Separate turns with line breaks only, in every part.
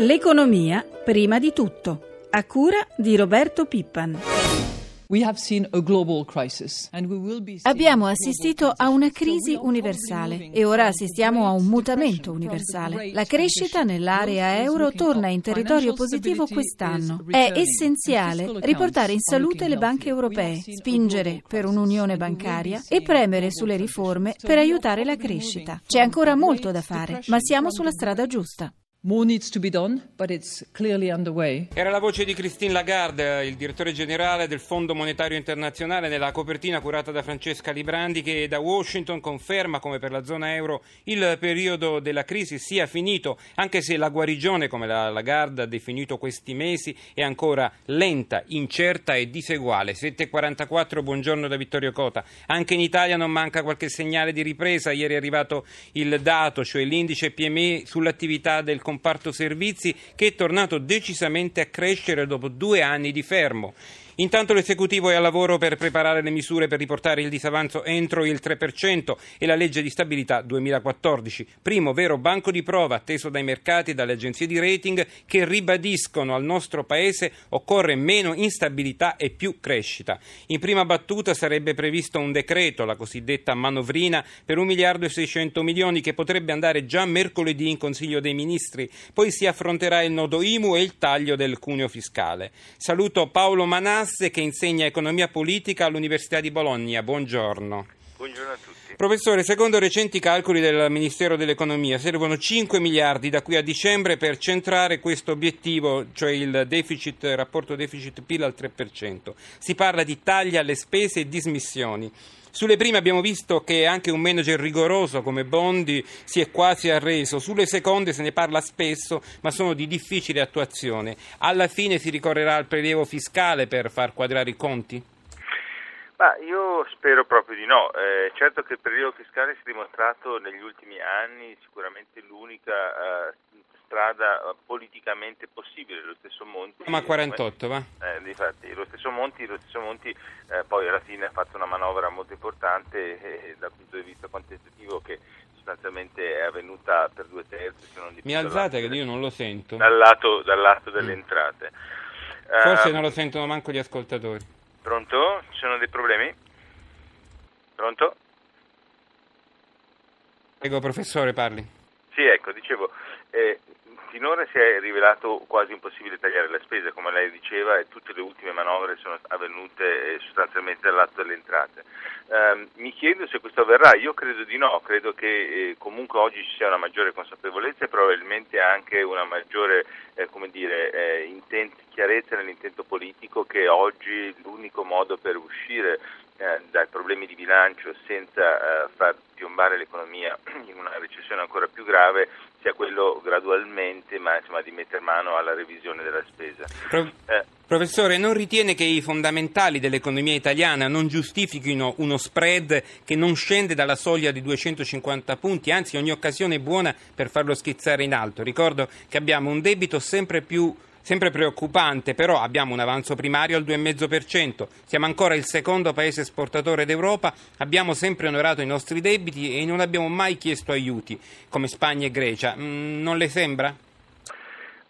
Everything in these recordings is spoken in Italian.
L'economia prima di tutto, a cura di Roberto Pippan.
Abbiamo assistito a una crisi universale e ora assistiamo a un mutamento universale. La crescita nell'area euro torna in territorio positivo quest'anno. È essenziale riportare in salute le banche europee, spingere per un'unione bancaria e premere sulle riforme per aiutare la crescita. C'è ancora molto da fare, ma siamo sulla strada giusta.
Era la voce di Christine Lagarde, il direttore generale del Fondo Monetario Internazionale, nella copertina curata da Francesca Librandi, che da Washington conferma come per la zona euro il periodo della crisi sia finito, anche se la guarigione, come la Lagarde ha definito questi mesi, è ancora lenta, incerta e diseguale. 7.44, buongiorno da Vittorio Cota. Anche in Italia non manca qualche segnale di ripresa. Ieri è arrivato il dato, cioè l'indice PMI sull'attività del comparto servizi che è tornato decisamente a crescere dopo due anni di fermo. Intanto l'esecutivo è al lavoro per preparare le misure per riportare il disavanzo entro il 3% e la legge di stabilità 2014, primo vero banco di prova atteso dai mercati e dalle agenzie di rating che ribadiscono al nostro paese occorre meno instabilità e più crescita. In prima battuta sarebbe previsto un decreto, la cosiddetta manovrina, per 1 miliardo e 600 milioni che potrebbe andare già mercoledì in Consiglio dei Ministri, poi si affronterà il nodo IMU e il taglio del cuneo fiscale. Saluto Paolo Manas Masse che insegna economia politica all'Università di Bologna. Buongiorno.
Buongiorno a tutti.
Professore, secondo recenti calcoli del Ministero dell'Economia servono 5 miliardi da qui a dicembre per centrare questo obiettivo, cioè il deficit, rapporto deficit-PIL al 3%. Si parla di tagli alle spese e dismissioni. Sulle prime abbiamo visto che anche un manager rigoroso come Bondi si è quasi arreso, sulle seconde se ne parla spesso ma sono di difficile attuazione. Alla fine si ricorrerà al prelievo fiscale per far quadrare i conti?
Ma io spero proprio di no. Eh, certo che il prelievo fiscale si è dimostrato negli ultimi anni sicuramente l'unica eh, strada eh, politicamente possibile. Lo stesso Monti.
Ma 48, va?
Eh, difatti, lo stesso Monti, lo stesso Monti eh, poi alla fine ha fatto una manovra molto importante eh, dal punto di vista quantitativo che sostanzialmente è avvenuta per due terzi. Se non di
Mi alzate che io non lo sento.
Dal lato, dal lato delle mm. entrate.
Forse uh, non lo sentono manco gli ascoltatori.
Pronto? Ci sono dei problemi? Pronto?
Prego, professore, parli.
Sì, ecco, dicevo, eh, finora si è rivelato quasi impossibile tagliare la spesa, come lei diceva, e tutte le ultime manovre sono avvenute eh, sostanzialmente all'atto delle entrate. Eh, mi chiedo se questo avverrà, io credo di no, credo che eh, comunque oggi ci sia una maggiore consapevolezza e probabilmente anche una maggiore eh, dire, eh, intent- chiarezza nell'intento politico che oggi l'unico modo per uscire eh, dai problemi di bilancio senza eh, far piombare l'economia in una recessione ancora più grave sia quello gradualmente ma insomma, di mettere mano alla revisione della spesa.
Pro- eh, professore, non ritiene che i fondamentali dell'economia italiana non giustifichino uno spread che non scende dalla soglia di 250 punti, anzi ogni occasione è buona per farlo schizzare in alto. Ricordo che abbiamo un debito sempre più Sempre preoccupante, però abbiamo un avanzo primario al 2,5%, siamo ancora il secondo paese esportatore d'Europa, abbiamo sempre onorato i nostri debiti e non abbiamo mai chiesto aiuti, come Spagna e Grecia. Mm, non le sembra?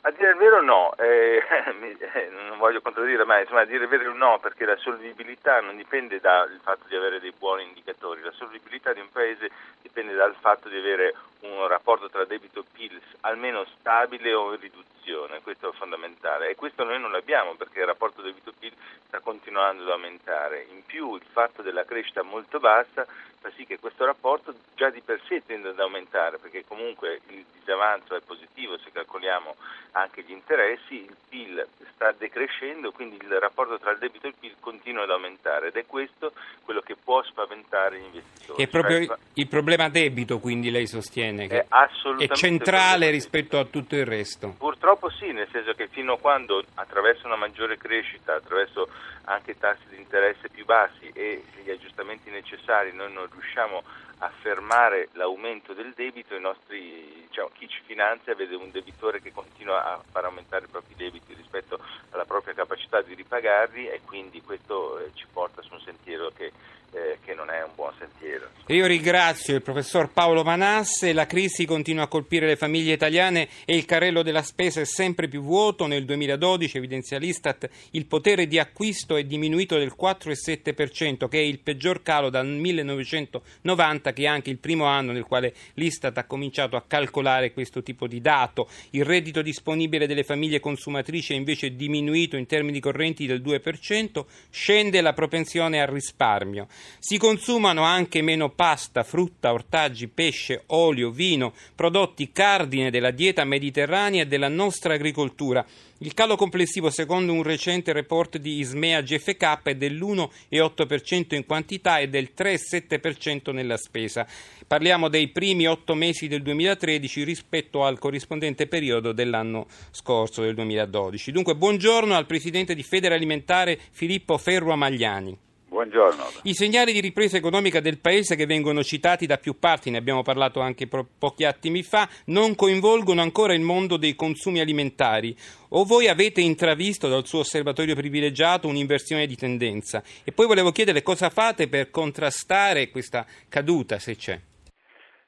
A dire il vero no, eh, eh, non voglio contraddire, ma insomma, a dire il vero no, perché la solvibilità non dipende dal fatto di avere dei buoni indicatori, la solvibilità di un paese dipende dal fatto di avere un rapporto tra debito e PIL almeno stabile o in riduzione, questo è fondamentale e questo noi non l'abbiamo perché il rapporto debito-PIL sta continuando ad aumentare. In più il fatto della crescita molto bassa fa sì che questo rapporto già di per sé tende ad aumentare perché comunque il disavanzo è positivo se calcoliamo anche gli interessi, il PIL sta decrescendo, quindi il rapporto tra il debito e il PIL continua ad aumentare ed è questo quello che può spaventare gli investitori.
È proprio cioè, il problema debito quindi lei sostiene che è, è centrale rispetto a tutto il resto?
Purtroppo sì, nel senso che fino a quando attraverso una maggiore crescita, attraverso anche tassi di interesse più bassi e gli aggiustamenti necessari noi non riusciamo a fermare l'aumento del debito, nostri, diciamo, chi ci finanzia vede un debitore che continua a far aumentare i propri debiti rispetto alla propria capacità di ripagarli e quindi questo eh, ci porta su un sentiero che eh, che non è un buon sentiero.
Io ringrazio il professor Paolo Manasse, la crisi continua a colpire le famiglie italiane e il carrello della spesa è sempre più vuoto. Nel 2012, evidenzia l'Istat, il potere di acquisto è diminuito del 4,7%, che è il peggior calo dal 1990, che è anche il primo anno nel quale l'Istat ha cominciato a calcolare questo tipo di dato. Il reddito disponibile delle famiglie consumatrici è invece diminuito in termini correnti del 2%, scende la propensione al risparmio. Si consumano anche meno pasta, frutta, ortaggi, pesce, olio, vino, prodotti cardine della dieta mediterranea e della nostra agricoltura. Il calo complessivo, secondo un recente report di Ismea GFK, è dell'1,8% in quantità e del 3,7% nella spesa. Parliamo dei primi otto mesi del 2013 rispetto al corrispondente periodo dell'anno scorso, del 2012. Dunque, buongiorno al presidente di Federalimentare Filippo Ferro Amagliani.
Buongiorno.
I segnali di ripresa economica del Paese che vengono citati da più parti, ne abbiamo parlato anche po- pochi attimi fa, non coinvolgono ancora il mondo dei consumi alimentari. O voi avete intravisto dal suo osservatorio privilegiato un'inversione di tendenza? E poi volevo chiedere cosa fate per contrastare questa caduta, se c'è.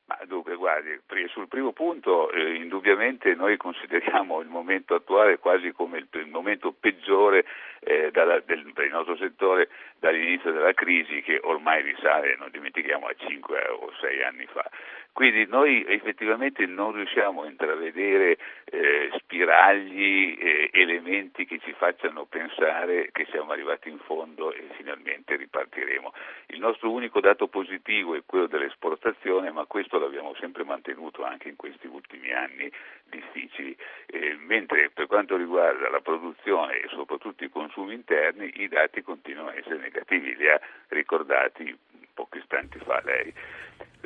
Ma dunque, guardi, sul primo punto, eh, indubbiamente noi consideriamo il momento attuale quasi come il, il momento peggiore eh, dalla, del, per il nostro settore dall'inizio della crisi che ormai risale, non dimentichiamo, a 5 o 6 anni fa. Quindi noi effettivamente non riusciamo a intravedere eh, spiragli, eh, elementi che ci facciano pensare che siamo arrivati in fondo e finalmente ripartiremo. Il nostro unico dato positivo è quello dell'esportazione, ma questo l'abbiamo sempre mantenuto anche in questi ultimi anni difficili, eh, mentre per quanto riguarda la produzione e soprattutto i consumi interni i dati continuano a essere negativi, li ha ricordati pochi istanti fa lei.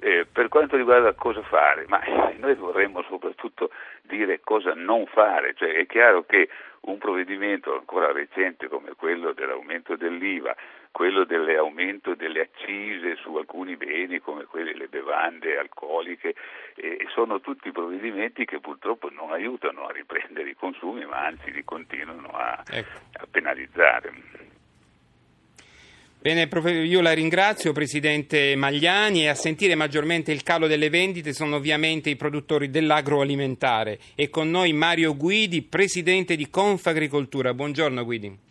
Eh, per quanto riguarda cosa fare, ma noi vorremmo soprattutto dire cosa non fare, cioè è chiaro che un provvedimento ancora recente come quello dell'aumento dell'IVA, quello dell'aumento delle accise su alcuni beni come quelle le bevande alcoliche, eh, sono tutti provvedimenti che purtroppo non aiutano a riprendere i consumi, ma anzi li continuano a, ecco. a penalizzare.
Bene, io la ringrazio Presidente Magliani e a sentire maggiormente il calo delle vendite sono ovviamente i produttori dell'agroalimentare e con noi Mario Guidi, Presidente di Confagricoltura. Buongiorno Guidi.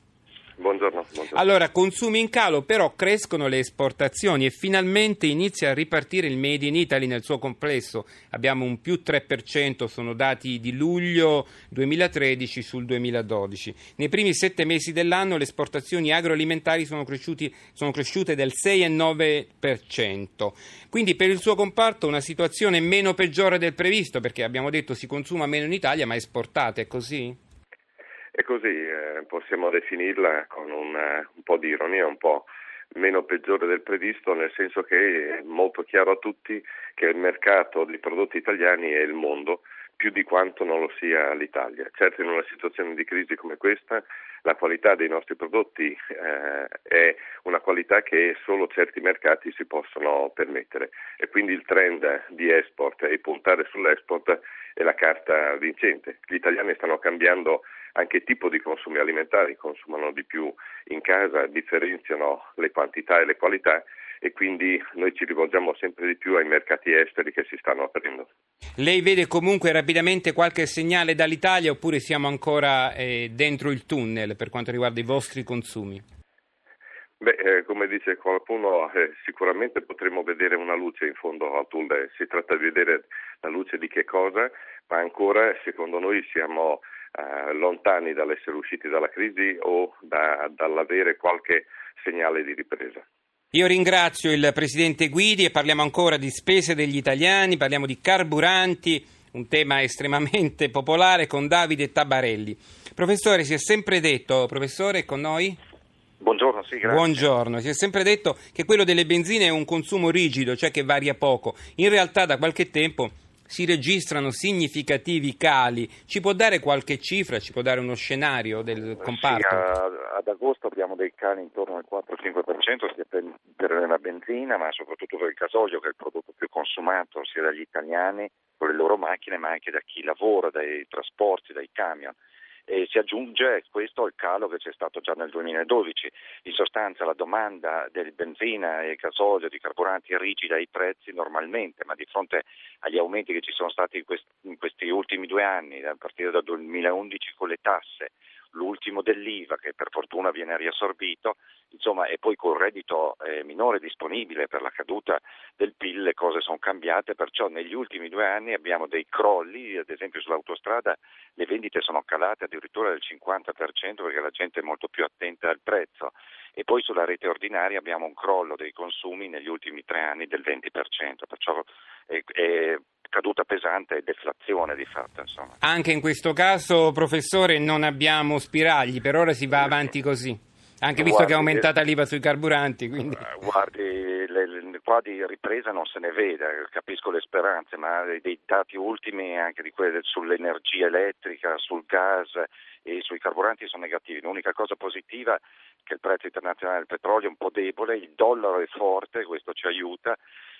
Buongiorno, buongiorno,
Allora, consumi in calo, però crescono le esportazioni e finalmente inizia a ripartire il Made in Italy nel suo complesso. Abbiamo un più 3%, sono dati di luglio 2013 sul 2012. Nei primi sette mesi dell'anno le esportazioni agroalimentari sono, sono cresciute del 6,9%. Quindi per il suo comparto una situazione meno peggiore del previsto, perché abbiamo detto si consuma meno in Italia, ma esportate, è così?
E così eh, possiamo definirla con una, un po' di ironia, un po' meno peggiore del previsto, nel senso che è molto chiaro a tutti che il mercato dei prodotti italiani è il mondo più di quanto non lo sia l'Italia. Certo in una situazione di crisi come questa la qualità dei nostri prodotti eh, è una qualità che solo certi mercati si possono permettere e quindi il trend di export e puntare sull'export è la carta vincente. Gli italiani stanno cambiando anche tipo di consumi alimentari, consumano di più in casa, differenziano le quantità e le qualità e quindi noi ci rivolgiamo sempre di più ai mercati esteri che si stanno aprendo.
Lei vede comunque rapidamente qualche segnale dall'Italia oppure siamo ancora eh, dentro il tunnel per quanto riguarda i vostri consumi?
Beh, eh, come dice qualcuno, eh, sicuramente potremo vedere una luce in fondo al tunnel. Si tratta di vedere la luce di che cosa, ma ancora secondo noi siamo eh, lontani dall'essere usciti dalla crisi o da, dall'avere qualche segnale di ripresa.
Io ringrazio il Presidente Guidi e parliamo ancora di spese degli italiani, parliamo di carburanti, un tema estremamente popolare con Davide Tabarelli. Professore, si è sempre detto, professore, con noi?
Buongiorno, sì, grazie.
Buongiorno, si è sempre detto che quello delle benzine è un consumo rigido, cioè che varia poco. In realtà da qualche tempo si registrano significativi cali. Ci può dare qualche cifra, ci può dare uno scenario del comparto?
Sì, ad agosto abbiamo dei cali intorno al 4-5%, sia per per la benzina, ma soprattutto per il gasolio, che è il prodotto più consumato sia dagli italiani con le loro macchine, ma anche da chi lavora, dai trasporti, dai camion e si aggiunge questo al calo che c'è stato già nel 2012. In sostanza la domanda del benzina e gasolio, di carburanti rigida ai prezzi normalmente, ma di fronte agli aumenti che ci sono stati in questi ultimi due anni, a partire dal 2011 con le tasse, l'ultimo dell'IVA che per fortuna viene riassorbito, insomma, e poi col reddito eh, minore disponibile per la caduta del PIL le cose sono cambiate, perciò negli ultimi due anni abbiamo dei crolli, ad esempio sull'autostrada le vendite sono calate addirittura del 50% perché la gente è molto più attenta al prezzo. E poi sulla rete ordinaria abbiamo un crollo dei consumi negli ultimi tre anni del 20%, perciò è, è caduta pesante e deflazione di fatto. Insomma.
Anche in questo caso, professore, non abbiamo spiragli, per ora si va avanti così, anche visto guardi, che è aumentata l'IVA sui carburanti. Quindi...
Eh, guardi, le, le, qua di ripresa non se ne vede, capisco le speranze, ma dei dati ultimi anche di quelle sull'energia elettrica, sul gas e sui carburanti sono negativi. L'unica cosa positiva è che il prezzo internazionale del petrolio è un po' debole, il dollaro è forte, questo ci aiuta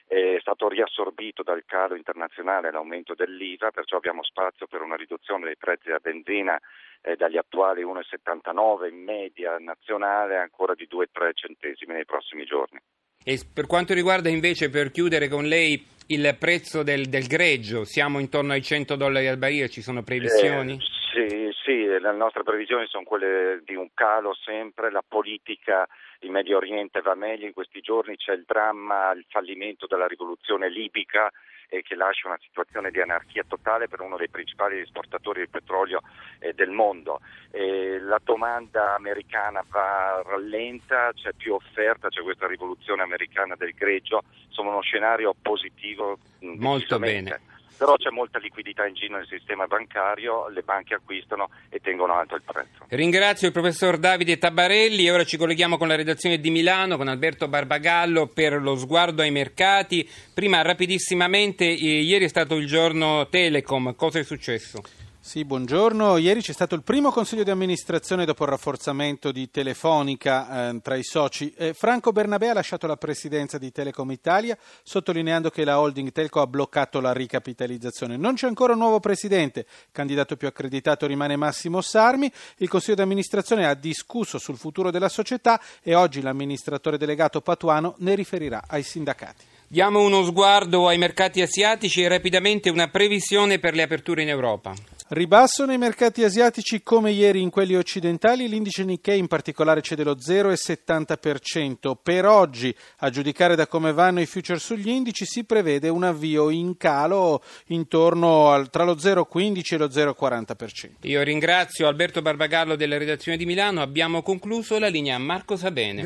è stato riassorbito dal calo internazionale l'aumento dell'IVA, perciò abbiamo spazio per una riduzione dei prezzi della benzina eh, dagli attuali 1,79 in media nazionale ancora di 2-3 centesimi nei prossimi giorni.
E per quanto riguarda invece, per chiudere con lei, il prezzo del, del greggio, siamo intorno ai 100 dollari al barile, ci sono previsioni?
Eh, sì, sì, le nostre previsioni sono quelle di un calo sempre, la politica in Medio Oriente va meglio, in questi giorni c'è il dramma, il fallimento della rivoluzione libica e che lascia una situazione di anarchia totale per uno dei principali esportatori di petrolio eh, del mondo. Eh, la domanda americana va rallenta, c'è più offerta, c'è questa rivoluzione americana del greggio, insomma uno scenario positivo.
Molto bene
però c'è molta liquidità in giro nel sistema bancario, le banche acquistano e tengono alto il prezzo.
Ringrazio il professor Davide Tabarelli e ora ci colleghiamo con la redazione di Milano con Alberto Barbagallo per lo sguardo ai mercati. Prima rapidissimamente, ieri è stato il giorno Telecom, cosa è successo?
Sì, buongiorno. Ieri c'è stato il primo consiglio di amministrazione dopo il rafforzamento di Telefonica eh, tra i soci. Eh, Franco Bernabé ha lasciato la presidenza di Telecom Italia, sottolineando che la holding Telco ha bloccato la ricapitalizzazione. Non c'è ancora un nuovo presidente. Candidato più accreditato rimane Massimo Sarmi. Il consiglio di amministrazione ha discusso sul futuro della società e oggi l'amministratore delegato Patuano ne riferirà ai sindacati.
Diamo uno sguardo ai mercati asiatici e rapidamente una previsione per le aperture in Europa.
Ribasso nei mercati asiatici come ieri in quelli occidentali, l'indice Nikkei in particolare cede lo 0,70%. Per oggi, a giudicare da come vanno i future sugli indici, si prevede un avvio in calo intorno al, tra lo 0,15 e lo 0,40%.
Io ringrazio Alberto Barbagallo della redazione di Milano, abbiamo concluso la linea Marco Sabene.